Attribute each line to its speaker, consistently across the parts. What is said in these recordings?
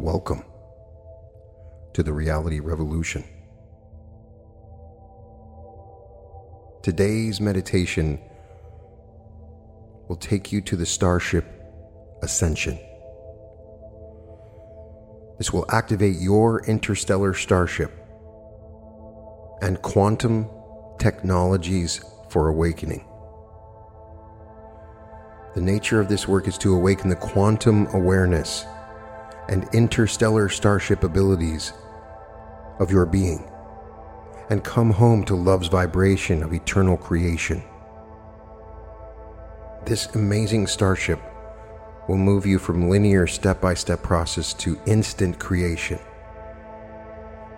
Speaker 1: Welcome to the Reality Revolution. Today's meditation will take you to the starship Ascension. This will activate your interstellar starship and quantum technologies for awakening. The nature of this work is to awaken the quantum awareness and interstellar starship abilities of your being and come home to love's vibration of eternal creation. This amazing starship will move you from linear step by step process to instant creation.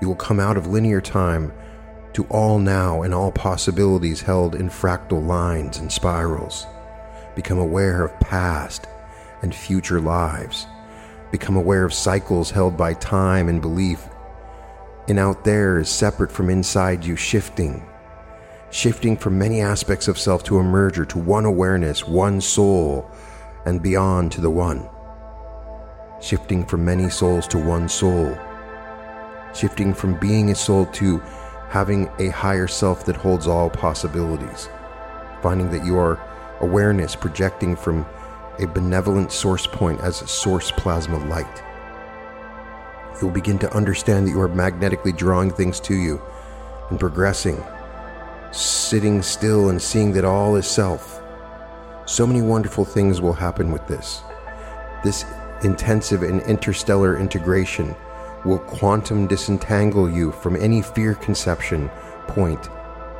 Speaker 1: You will come out of linear time to all now and all possibilities held in fractal lines and spirals. Become aware of past and future lives become aware of cycles held by time and belief. And out there is separate from inside you, shifting, shifting from many aspects of self to a merger, to one awareness, one soul, and beyond to the one. Shifting from many souls to one soul. Shifting from being a soul to having a higher self that holds all possibilities. Finding that you are awareness projecting from a benevolent source point as source plasma light. You'll begin to understand that you are magnetically drawing things to you and progressing, sitting still and seeing that all is self. So many wonderful things will happen with this. This intensive and interstellar integration will quantum disentangle you from any fear conception point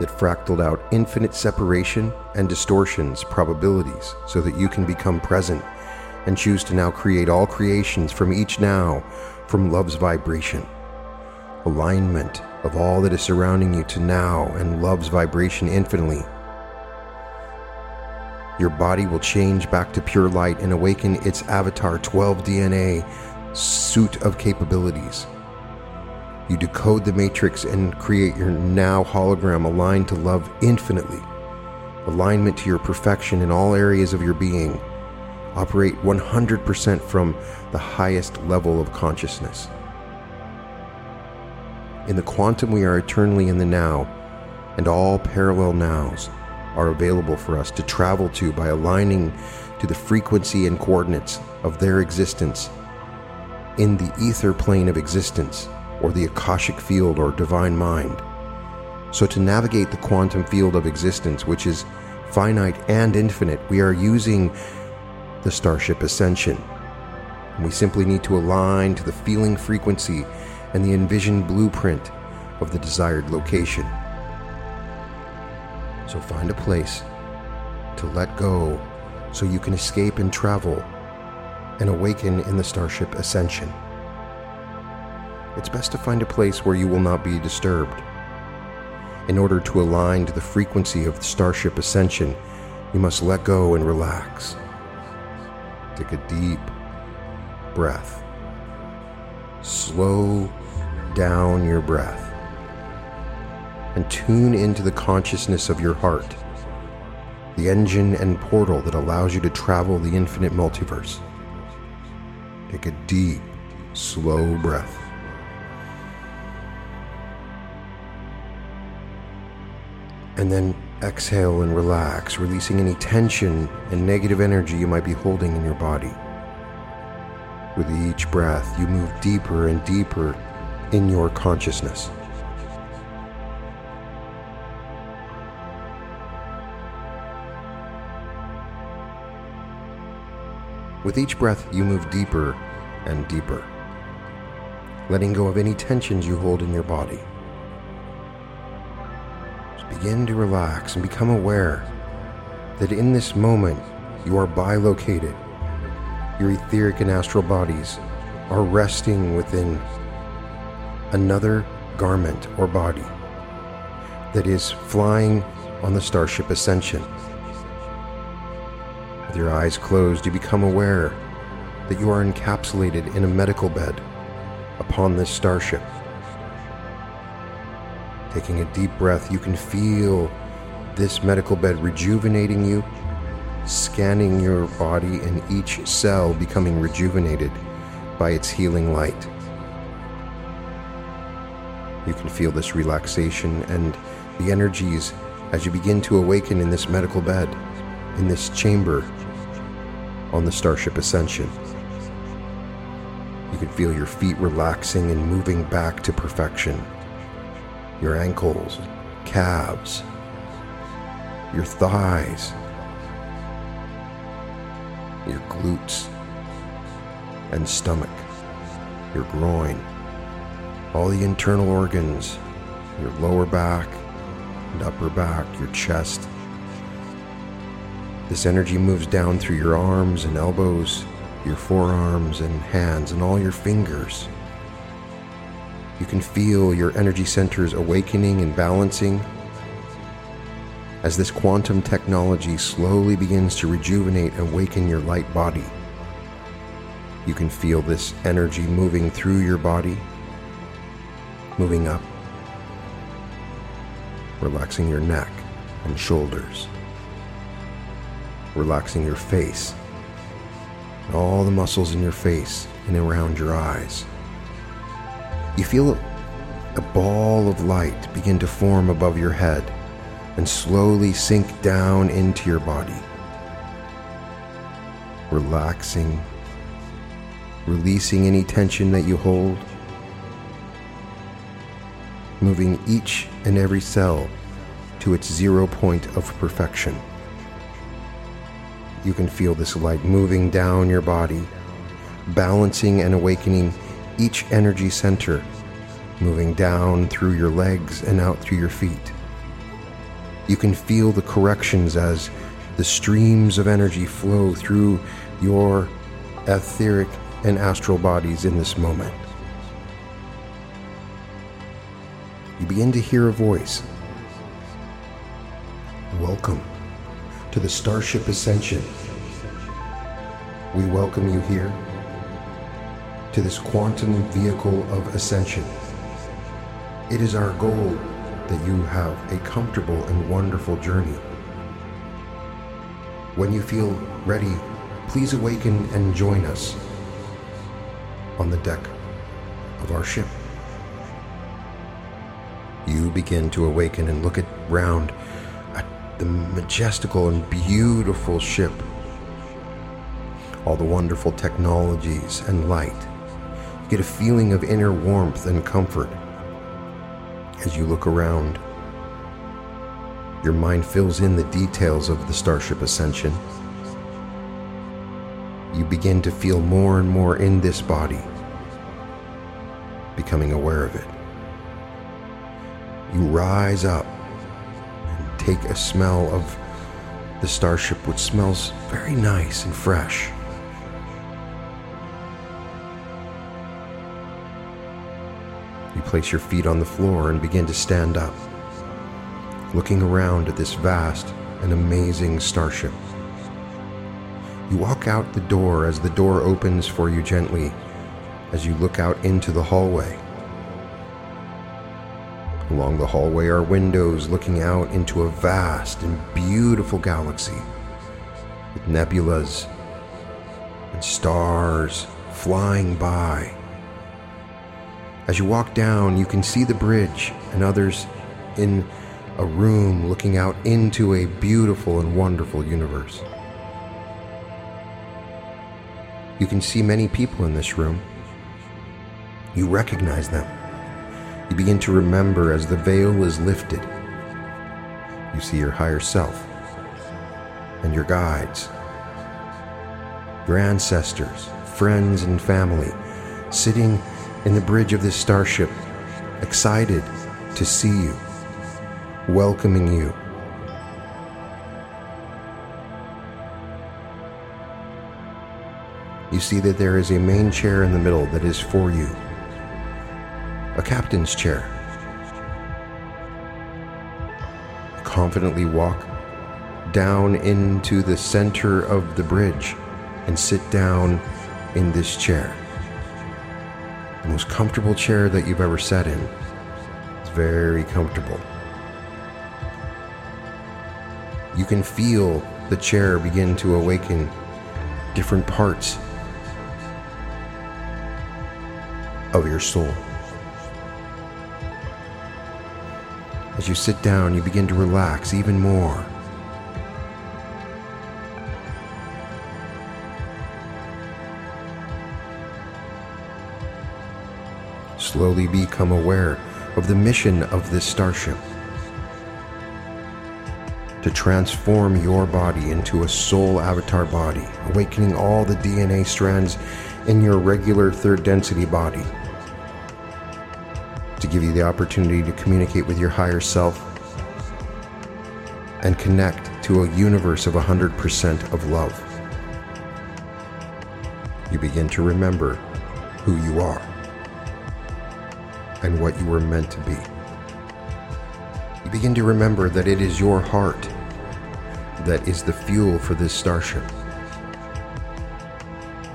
Speaker 1: that fractaled out infinite separation and distortions probabilities so that you can become present and choose to now create all creations from each now from love's vibration. Alignment of all that is surrounding you to now and love's vibration infinitely. Your body will change back to pure light and awaken its avatar 12 DNA suit of capabilities. You decode the matrix and create your now hologram aligned to love infinitely. Alignment to your perfection in all areas of your being. Operate 100% from the highest level of consciousness. In the quantum, we are eternally in the now, and all parallel nows are available for us to travel to by aligning to the frequency and coordinates of their existence in the ether plane of existence or the Akashic field or divine mind. So, to navigate the quantum field of existence, which is finite and infinite, we are using the Starship Ascension. We simply need to align to the feeling frequency and the envisioned blueprint of the desired location. So, find a place to let go so you can escape and travel and awaken in the Starship Ascension it's best to find a place where you will not be disturbed. In order to align to the frequency of the Starship Ascension, you must let go and relax. Take a deep breath. Slow down your breath and tune into the consciousness of your heart, the engine and portal that allows you to travel the infinite multiverse. Take a deep, slow breath. And then exhale and relax, releasing any tension and negative energy you might be holding in your body. With each breath, you move deeper and deeper in your consciousness. With each breath, you move deeper and deeper, letting go of any tensions you hold in your body begin to relax and become aware that in this moment you are bilocated. Your etheric and astral bodies are resting within another garment or body that is flying on the Starship Ascension. With your eyes closed, you become aware that you are encapsulated in a medical bed upon this starship. Taking a deep breath, you can feel this medical bed rejuvenating you, scanning your body, and each cell becoming rejuvenated by its healing light. You can feel this relaxation and the energies as you begin to awaken in this medical bed, in this chamber on the Starship Ascension. You can feel your feet relaxing and moving back to perfection. Your ankles, calves, your thighs, your glutes and stomach, your groin, all the internal organs, your lower back and upper back, your chest. This energy moves down through your arms and elbows, your forearms and hands, and all your fingers. You can feel your energy centers awakening and balancing as this quantum technology slowly begins to rejuvenate and awaken your light body. You can feel this energy moving through your body, moving up, relaxing your neck and shoulders, relaxing your face, all the muscles in your face and around your eyes. You feel a ball of light begin to form above your head and slowly sink down into your body. Relaxing, releasing any tension that you hold, moving each and every cell to its zero point of perfection. You can feel this light moving down your body, balancing and awakening each energy center, moving down through your legs and out through your feet. You can feel the corrections as the streams of energy flow through your etheric and astral bodies in this moment. You begin to hear a voice. Welcome to the Starship Ascension. We welcome you here to this quantum vehicle of ascension. It is our goal that you have a comfortable and wonderful journey. When you feel ready, please awaken and join us on the deck of our ship. You begin to awaken and look around at the majestical and beautiful ship. All the wonderful technologies and light. Get a feeling of inner warmth and comfort as you look around. Your mind fills in the details of the Starship Ascension. You begin to feel more and more in this body, becoming aware of it. You rise up and take a smell of the starship, which smells very nice and fresh. You place your feet on the floor and begin to stand up, looking around at this vast and amazing starship. You walk out the door as the door opens for you gently as you look out into the hallway. Along the hallway are windows looking out into a vast and beautiful galaxy with nebulas and stars flying by as you walk down, you can see the bridge and others in a room looking out into a beautiful and wonderful universe. You can see many people in this room. You recognize them. You begin to remember as the veil is lifted. You see your higher self and your guides, your ancestors, friends, and family sitting in the bridge of this starship, excited to see you, welcoming you. You see that there is a main chair in the middle that is for you, a captain's chair. Confidently walk down into the center of the bridge and sit down in this chair most comfortable chair that you've ever sat in. It's very comfortable. You can feel the chair begin to awaken different parts of your soul. As you sit down, you begin to relax even more. Slowly become aware of the mission of this starship. To transform your body into a soul avatar body, awakening all the DNA strands in your regular third density body. To give you the opportunity to communicate with your higher self and connect to a universe of 100% of love. You begin to remember who you are and what you were meant to be. You begin to remember that it is your heart that is the fuel for this starship.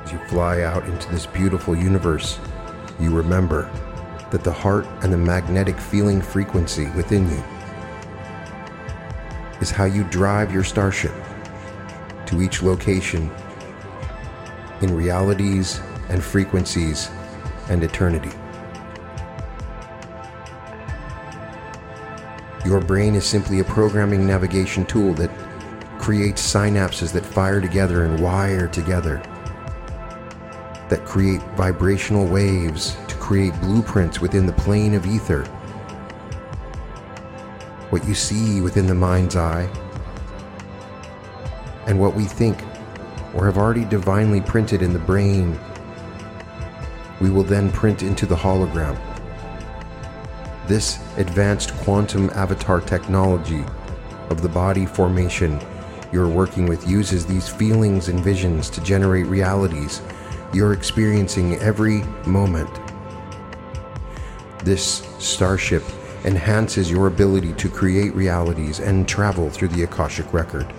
Speaker 1: As you fly out into this beautiful universe, you remember that the heart and the magnetic feeling frequency within you is how you drive your starship to each location in realities and frequencies and eternity. Your brain is simply a programming navigation tool that creates synapses that fire together and wire together, that create vibrational waves to create blueprints within the plane of ether. What you see within the mind's eye, and what we think or have already divinely printed in the brain, we will then print into the hologram this advanced quantum avatar technology of the body formation you're working with uses these feelings and visions to generate realities you're experiencing every moment. This starship enhances your ability to create realities and travel through the Akashic Record.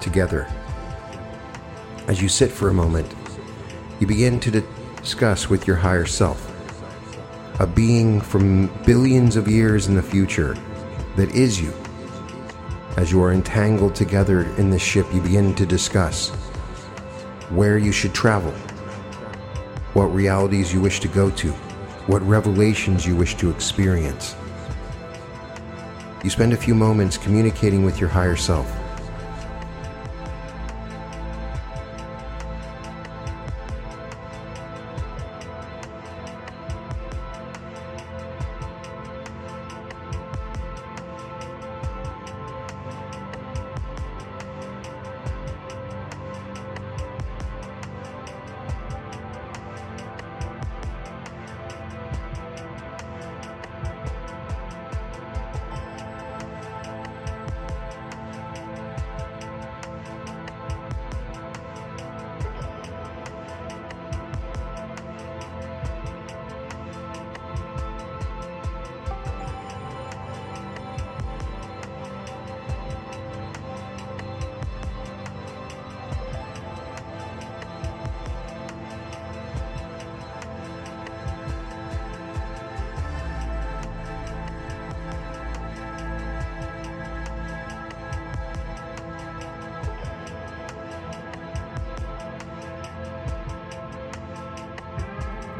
Speaker 1: Together, as you sit for a moment, you begin to discuss with your higher self, a being from billions of years in the future that is you. As you are entangled together in this ship, you begin to discuss where you should travel, what realities you wish to go to, what revelations you wish to experience. You spend a few moments communicating with your higher self.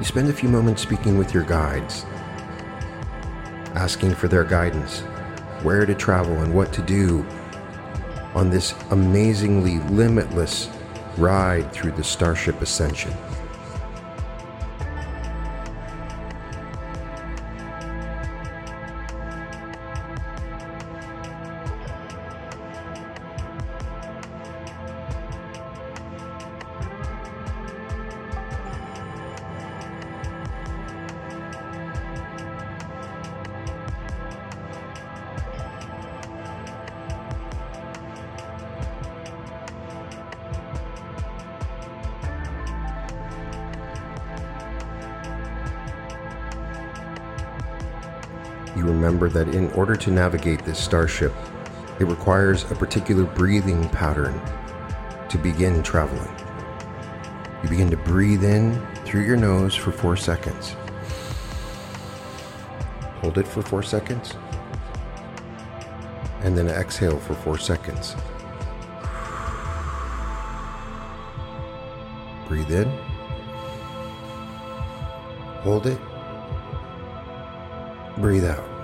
Speaker 1: You spend a few moments speaking with your guides, asking for their guidance, where to travel and what to do on this amazingly limitless ride through the Starship Ascension. Remember that in order to navigate this starship, it requires a particular breathing pattern to begin traveling. You begin to breathe in through your nose for four seconds. Hold it for four seconds. And then exhale for four seconds. Breathe in. Hold it. Breathe out.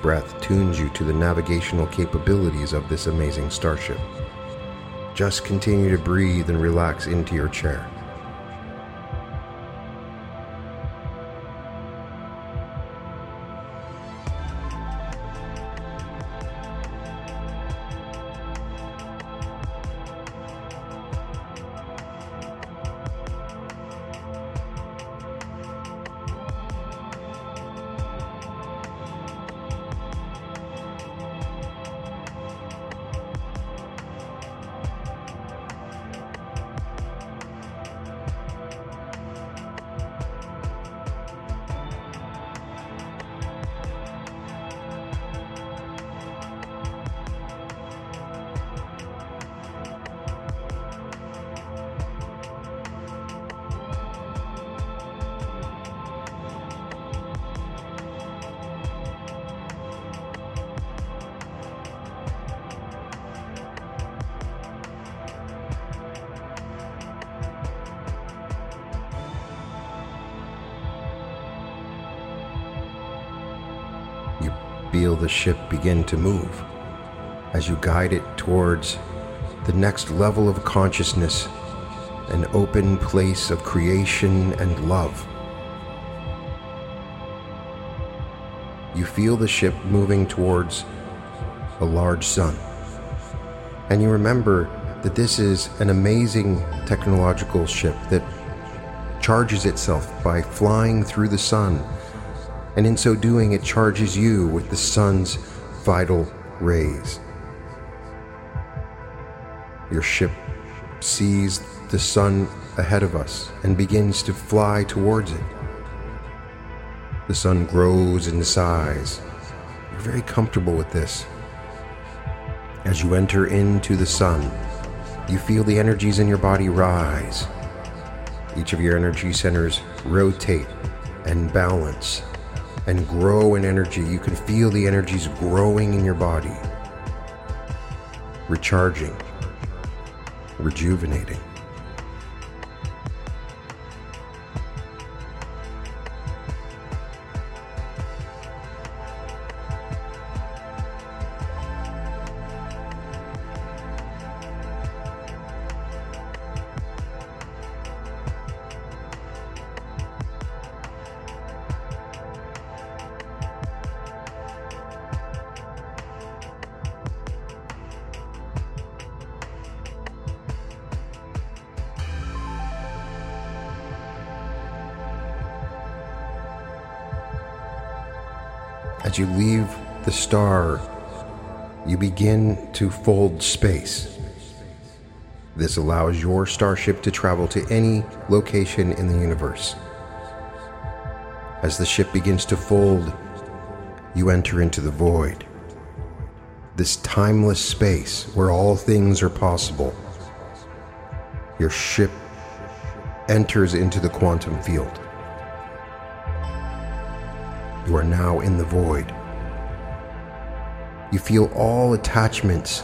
Speaker 1: Breath tunes you to the navigational capabilities of this amazing starship. Just continue to breathe and relax into your chair. Feel the ship begin to move as you guide it towards the next level of consciousness, an open place of creation and love. You feel the ship moving towards a large sun. And you remember that this is an amazing technological ship that charges itself by flying through the sun and in so doing, it charges you with the sun's vital rays. Your ship sees the sun ahead of us and begins to fly towards it. The sun grows in size. You're very comfortable with this. As you enter into the sun, you feel the energies in your body rise. Each of your energy centers rotate and balance and grow in energy. You can feel the energies growing in your body, recharging, rejuvenating. As you leave the star, you begin to fold space. This allows your starship to travel to any location in the universe. As the ship begins to fold, you enter into the void. This timeless space where all things are possible. Your ship enters into the quantum field. Now in the void. You feel all attachments,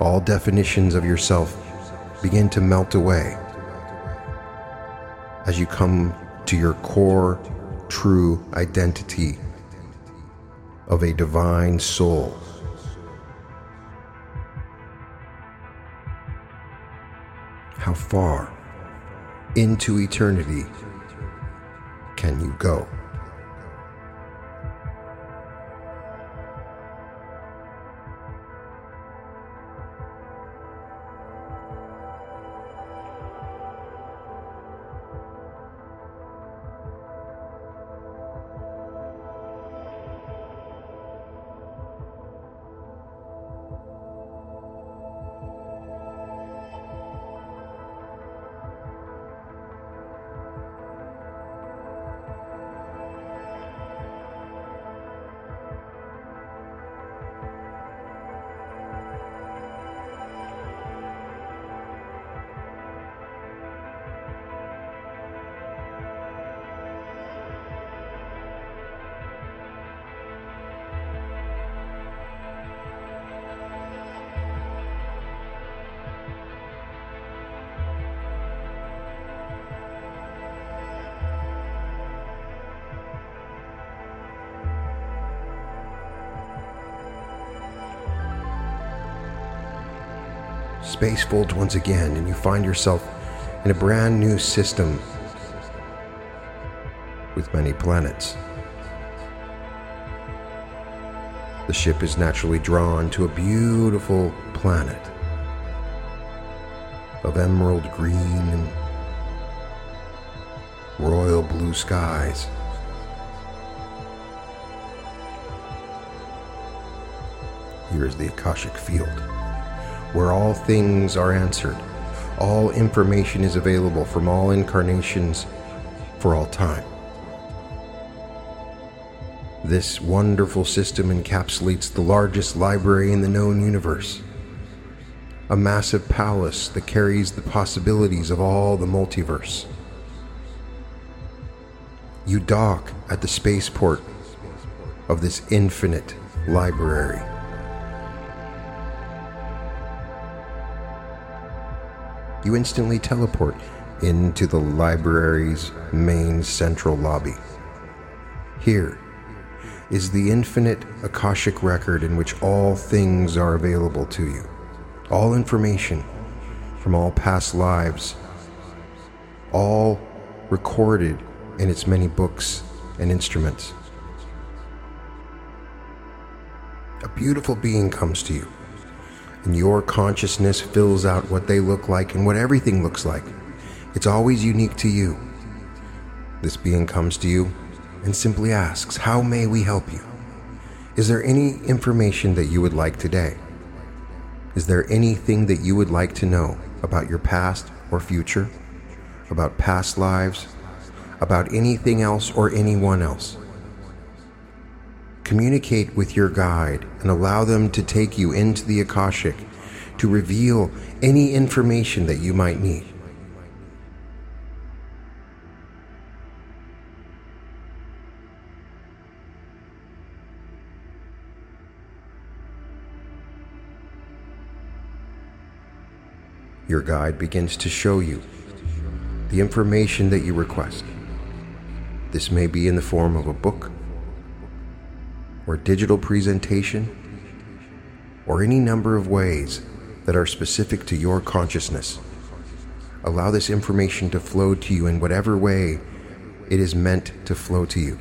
Speaker 1: all definitions of yourself begin to melt away as you come to your core, true identity of a divine soul. How far into eternity can you go? Space folds once again, and you find yourself in a brand new system with many planets. The ship is naturally drawn to a beautiful planet of emerald green and royal blue skies. Here is the Akashic Field, where all things are answered. All information is available from all incarnations for all time. This wonderful system encapsulates the largest library in the known universe. A massive palace that carries the possibilities of all the multiverse. You dock at the spaceport of this infinite library. You instantly teleport into the library's main central lobby. Here is the infinite Akashic record in which all things are available to you. All information from all past lives, all recorded in its many books and instruments. A beautiful being comes to you, and your consciousness fills out what they look like and what everything looks like. It's always unique to you. This being comes to you and simply asks, How may we help you? Is there any information that you would like today? Is there anything that you would like to know about your past or future? About past lives? About anything else or anyone else? Communicate with your guide and allow them to take you into the Akashic to reveal any information that you might need. Your guide begins to show you the information that you request. This may be in the form of a book, or digital presentation, or any number of ways that are specific to your consciousness. Allow this information to flow to you in whatever way it is meant to flow to you.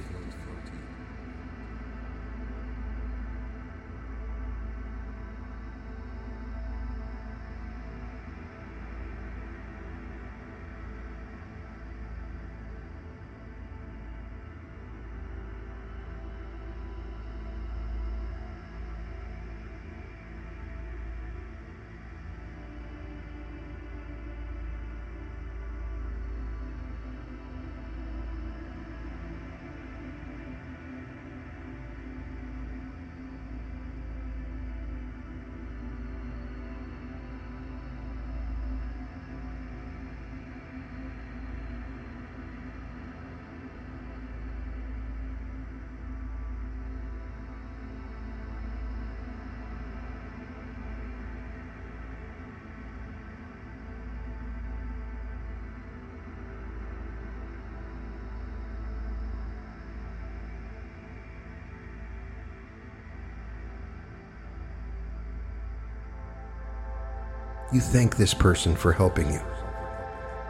Speaker 1: You thank this person for helping you,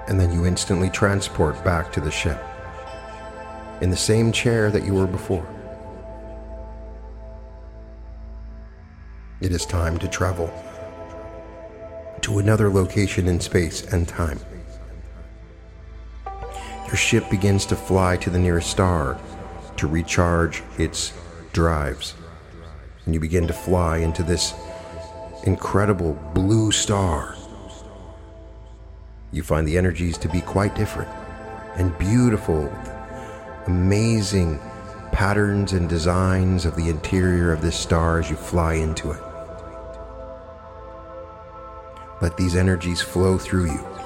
Speaker 1: and then you instantly transport back to the ship in the same chair that you were before. It is time to travel to another location in space and time. Your ship begins to fly to the nearest star to recharge its drives, and you begin to fly into this incredible blue star. You find the energies to be quite different and beautiful, amazing patterns and designs of the interior of this star as you fly into it. Let these energies flow through you.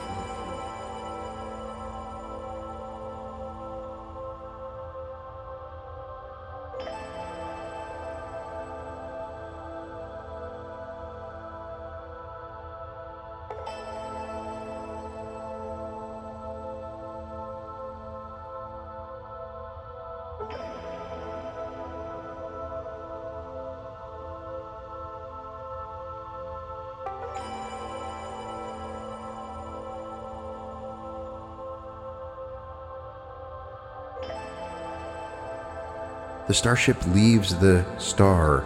Speaker 1: The starship leaves the star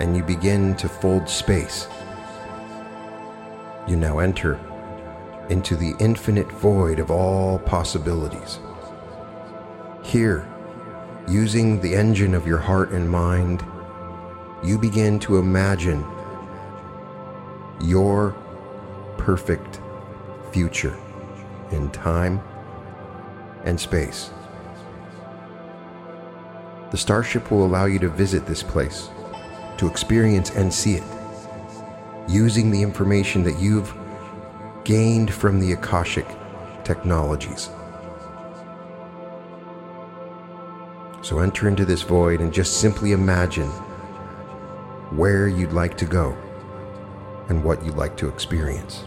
Speaker 1: and you begin to fold space. You now enter into the infinite void of all possibilities. Here, using the engine of your heart and mind, you begin to imagine your perfect future in time and space. The starship will allow you to visit this place, to experience and see it, using the information that you've gained from the Akashic technologies. So enter into this void and just simply imagine where you'd like to go and what you'd like to experience.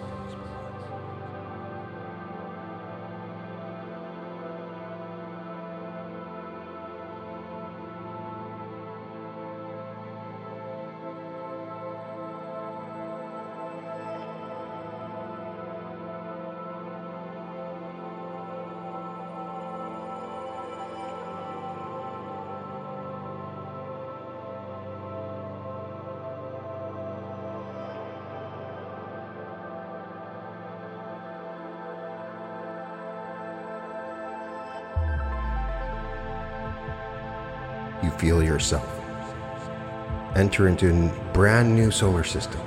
Speaker 1: Feel yourself. Enter into a brand new solar system.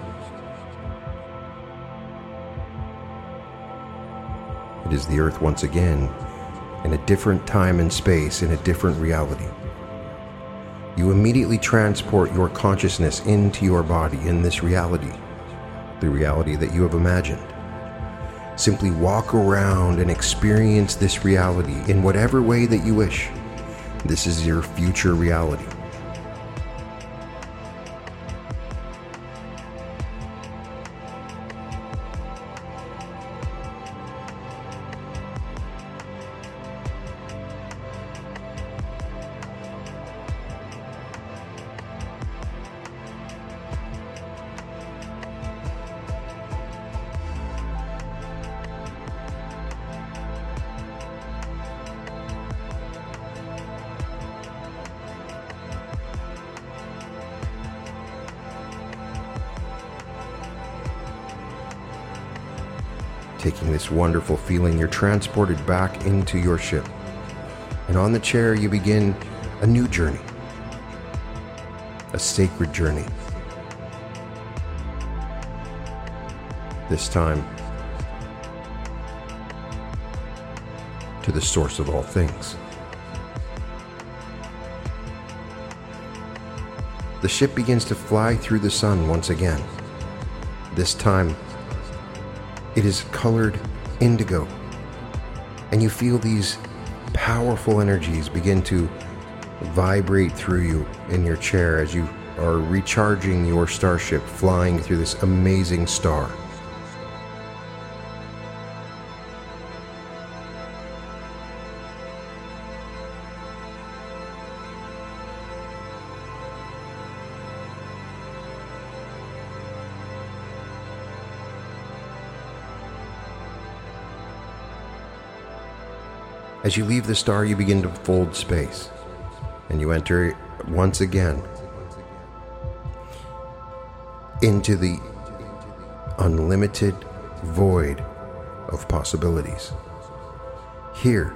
Speaker 1: It is the Earth once again, in a different time and space, in a different reality. You immediately transport your consciousness into your body in this reality, the reality that you have imagined. Simply walk around and experience this reality in whatever way that you wish. This is your future reality. Wonderful feeling, you're transported back into your ship. And on the chair, you begin a new journey, a sacred journey. This time, to the source of all things. The ship begins to fly through the sun once again. This time, it is colored indigo. And you feel these powerful energies begin to vibrate through you in your chair as you are recharging your starship flying through this amazing star. As you leave the star, you begin to fold space, and you enter once again into the unlimited void of possibilities. Here,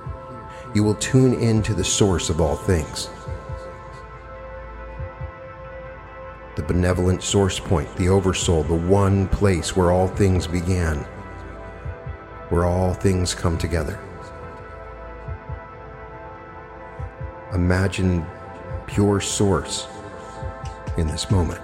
Speaker 1: you will tune into the source of all things. The benevolent source point, the oversoul, the one place where all things began, where all things come together. Imagine pure source in this moment.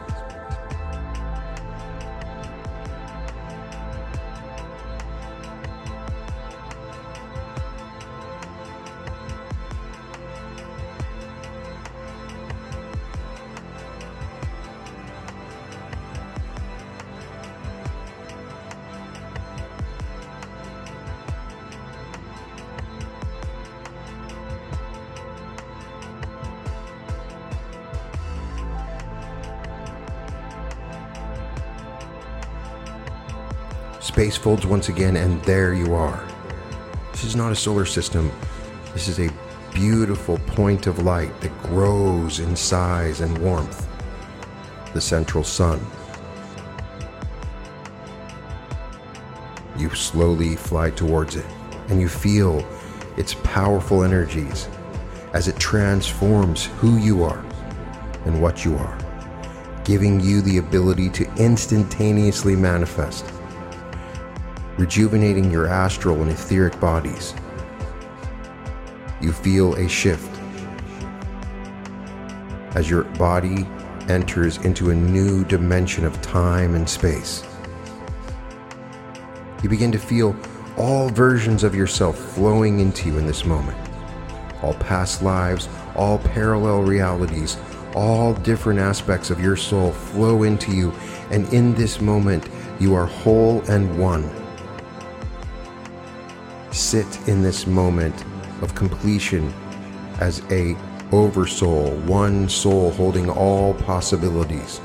Speaker 1: Folds once again, and there you are. This is not a solar system. This is a beautiful point of light that grows in size and warmth, the central sun. You slowly fly towards it, and you feel its powerful energies as it transforms who you are and what you are, giving you the ability to instantaneously manifest, rejuvenating your astral and etheric bodies. You feel a shift as your body enters into a new dimension of time and space. You begin to feel all versions of yourself flowing into you in this moment. All past lives, all parallel realities, all different aspects of your soul flow into you, and in this moment, you are whole and one. Sit in this moment of completion as a oversoul, one soul holding all possibilities.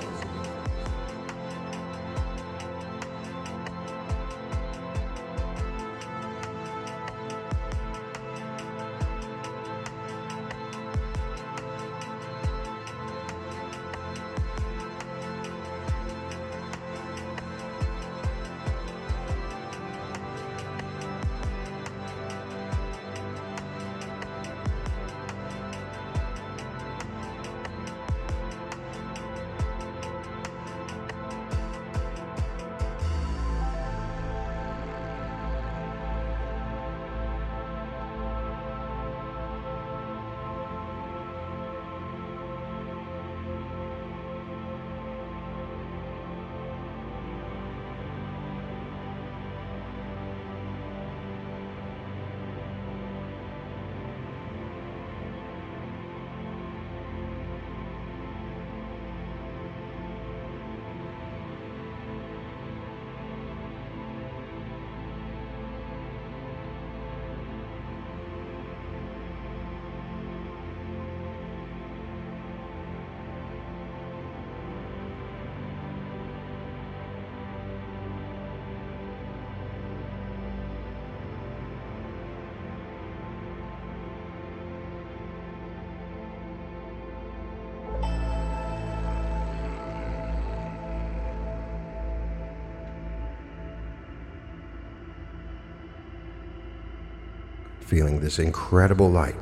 Speaker 1: Feeling this incredible light.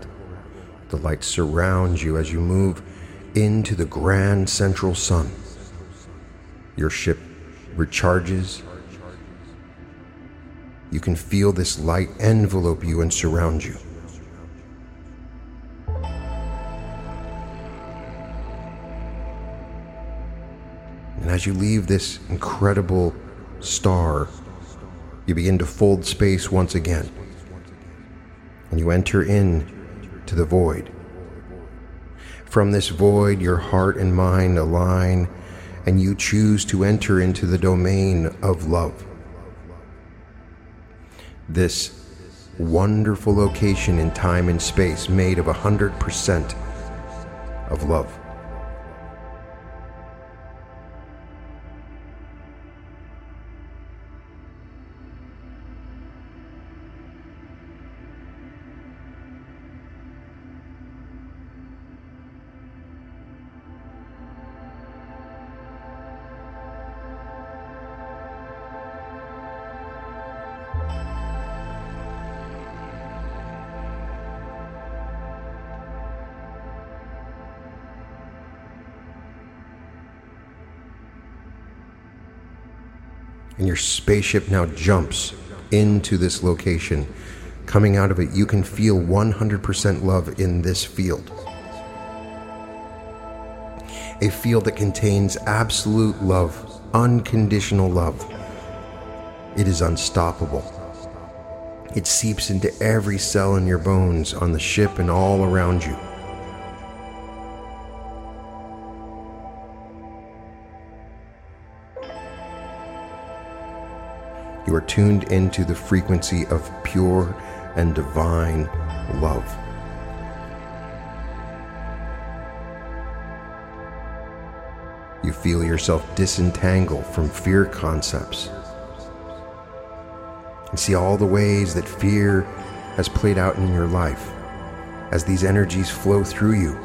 Speaker 1: The light surrounds you as you move into the grand central sun. Your ship recharges. You can feel this light envelope you and surround you. And as you leave this incredible star, you begin to fold space once again and you enter in to the void. From this void, your heart and mind align, and you choose to enter into the domain of love. This wonderful location in time and space made of 100% of love. And your spaceship now jumps into this location. Coming out of it, you can feel 100% love in this field. A field that contains absolute love, unconditional love. It is unstoppable. It seeps into every cell in your bones, on the ship, and all around you. You are tuned into the frequency of pure and divine love. You feel yourself disentangle from fear concepts and see all the ways that fear has played out in your life. as these energies flow through you.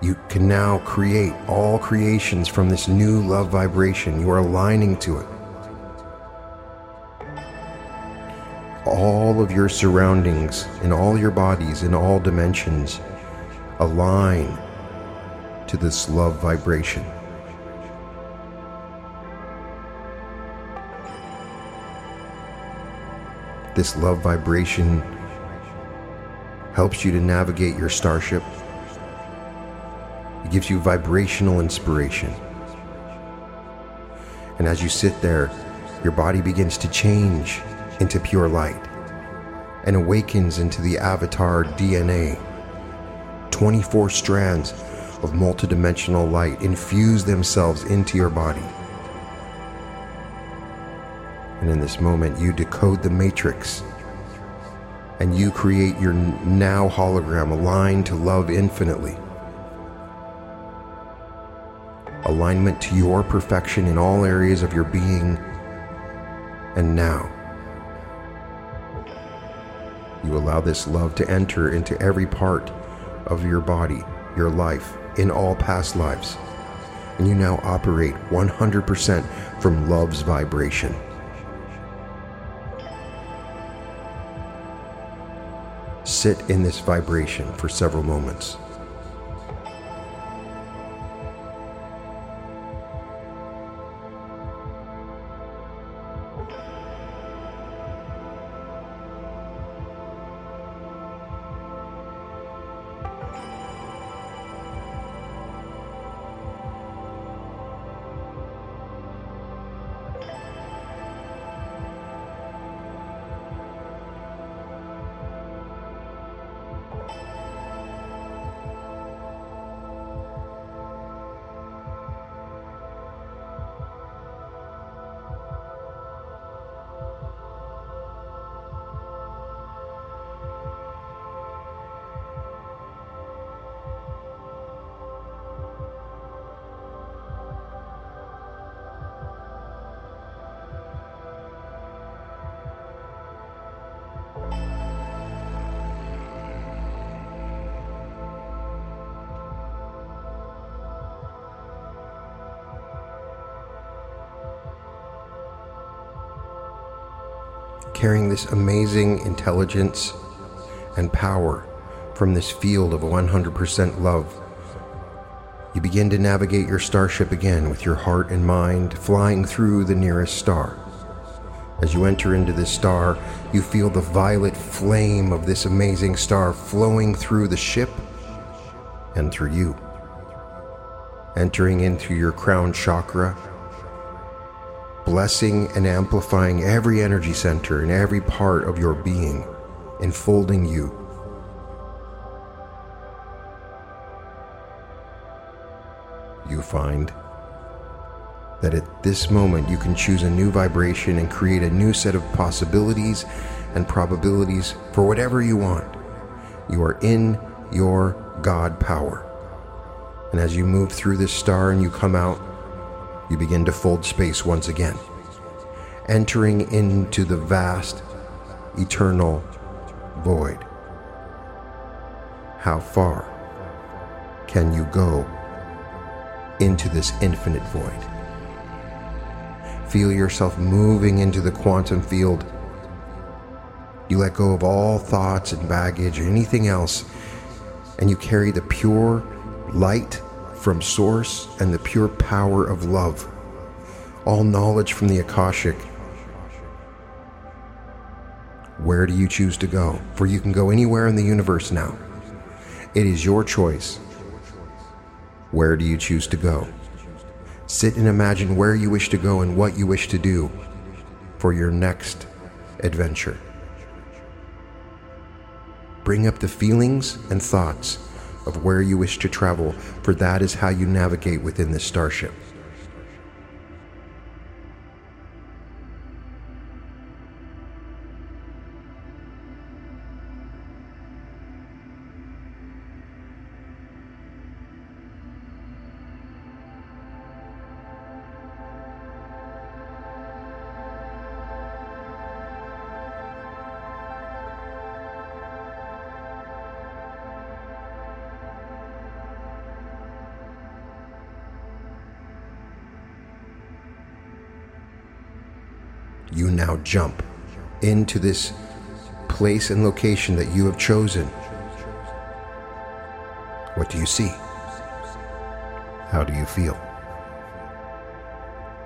Speaker 1: You can now create all creations from this new love vibration. You are aligning to it. All of your surroundings, in all your bodies, in all dimensions, align to this love vibration. This love vibration helps you to navigate your starship it gives you vibrational inspiration. And as you sit there, your body begins to change into pure light and awakens into the avatar DNA. 24 strands of multidimensional light infuse themselves into your body. And in this moment, you decode the matrix and you create your now hologram aligned to love infinitely. alignment to your perfection in all areas of your being, and now. You allow this love to enter into every part of your body, your life, in all past lives. And you now operate 100% from love's vibration. Sit in this vibration for several moments. Carrying this amazing intelligence and power from this field of 100% love. You begin to navigate your starship again with your heart and mind flying through the nearest star. As you enter into this star, you feel the violet flame of this amazing star flowing through the ship and through you. Entering into your crown chakra, blessing and amplifying every energy center in every part of your being, enfolding you. You find that at this moment you can choose a new vibration and create a new set of possibilities and probabilities for whatever you want. You are in your God power. And as you move through this star and you come out, you begin to fold space once again, entering into the vast, eternal void. How far can you go into this infinite void? Feel yourself moving into the quantum field. You let go of all thoughts and baggage or anything else, and you carry the pure light from Source and the pure power of love. All knowledge from the Akashic. Where do you choose to go? For you can go anywhere in the universe now. It is your choice. Where do you choose to go? Sit and imagine where you wish to go and what you wish to do for your next adventure. Bring up the feelings and thoughts of where you wish to travel, for that is how you navigate within this starship. You now jump into this place and location that you have chosen. What do you see? How do you feel?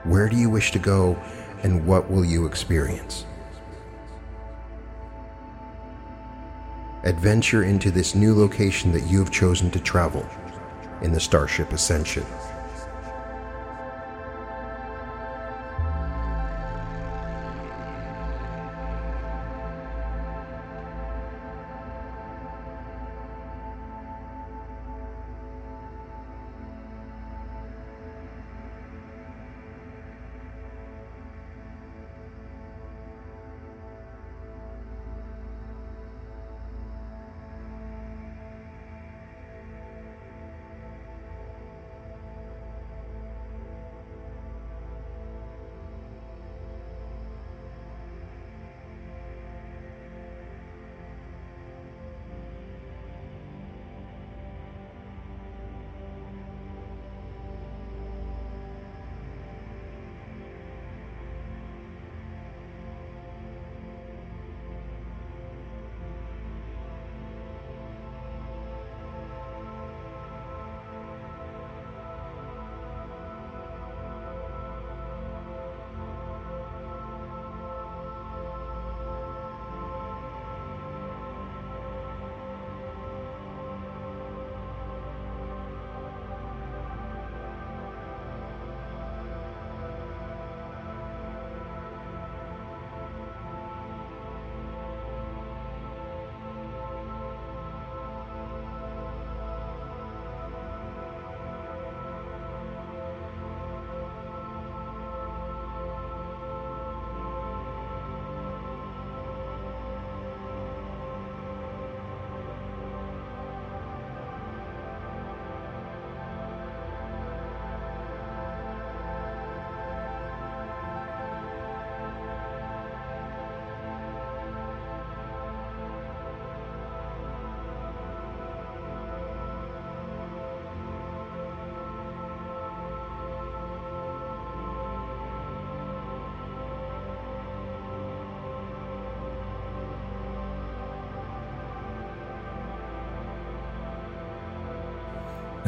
Speaker 1: Where do you wish to go and what will you experience? Adventure into this new location that you have chosen to travel in the Starship Ascension.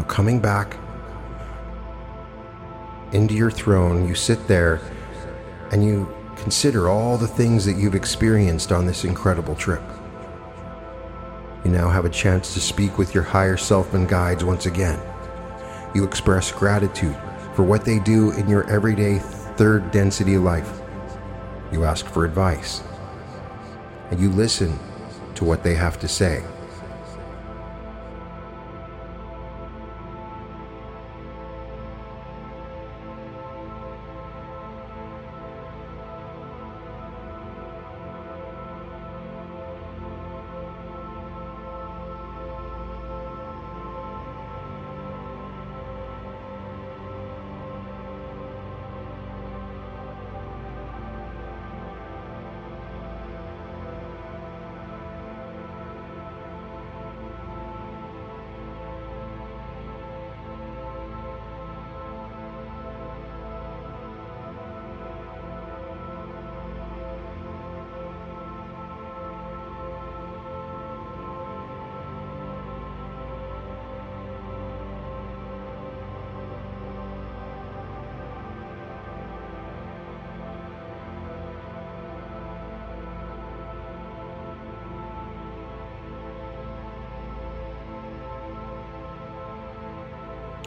Speaker 1: Now, coming back into your throne, you sit there and you consider all the things that you've experienced on this incredible trip. You now have a chance to speak with your higher self and guides once again. You express gratitude for what they do in your everyday third density life. You ask for advice. And you listen to what they have to say.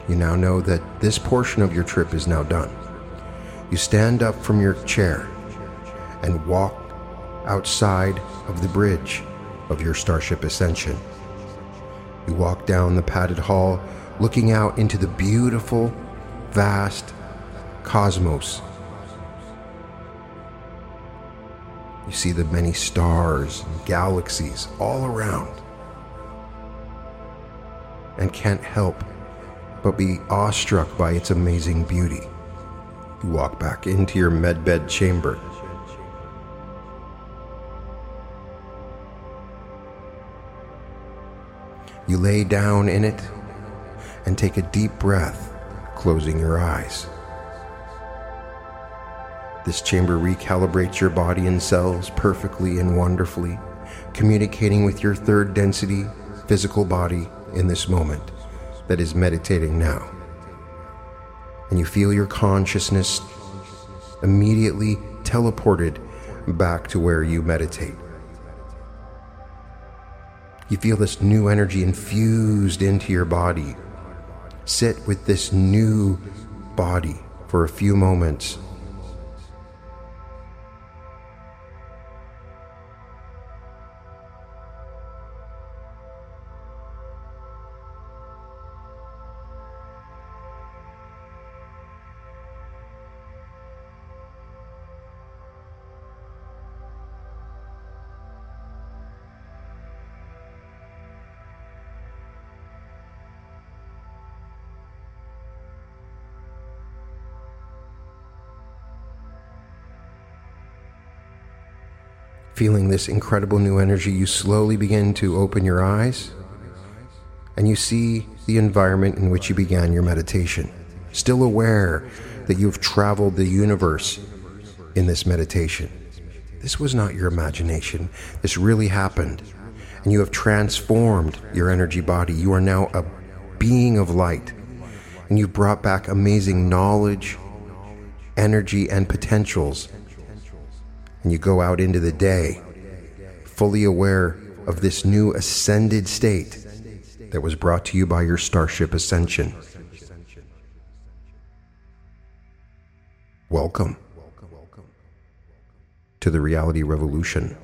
Speaker 1: You now know that this portion of your trip is now done. You stand up from your chair and walk outside of the bridge of your Starship Ascension. You walk down the padded hall, looking out into the beautiful, vast cosmos. You see the many stars and galaxies all around and can't help but be awestruck by its amazing beauty. You walk back into your medbed chamber. You lay down in it and take a deep breath, closing your eyes. This chamber recalibrates your body and cells perfectly and wonderfully, communicating with your third density physical body in this moment that is meditating now. And you feel your consciousness immediately teleported back to where you meditate. You feel this new energy infused into your body. Sit with this new body for a few moments Feeling this incredible new energy, you slowly begin to open your eyes and you see the environment in which you began your meditation. Still aware that you have traveled the universe in this meditation. This was not your imagination. This really happened. And you have transformed your energy body. You are now a being of light. And you've brought back amazing knowledge, energy, and potentials and you go out into the day fully aware of this new ascended state that was brought to you by your Starship Ascension. Welcome to the Reality Revolution.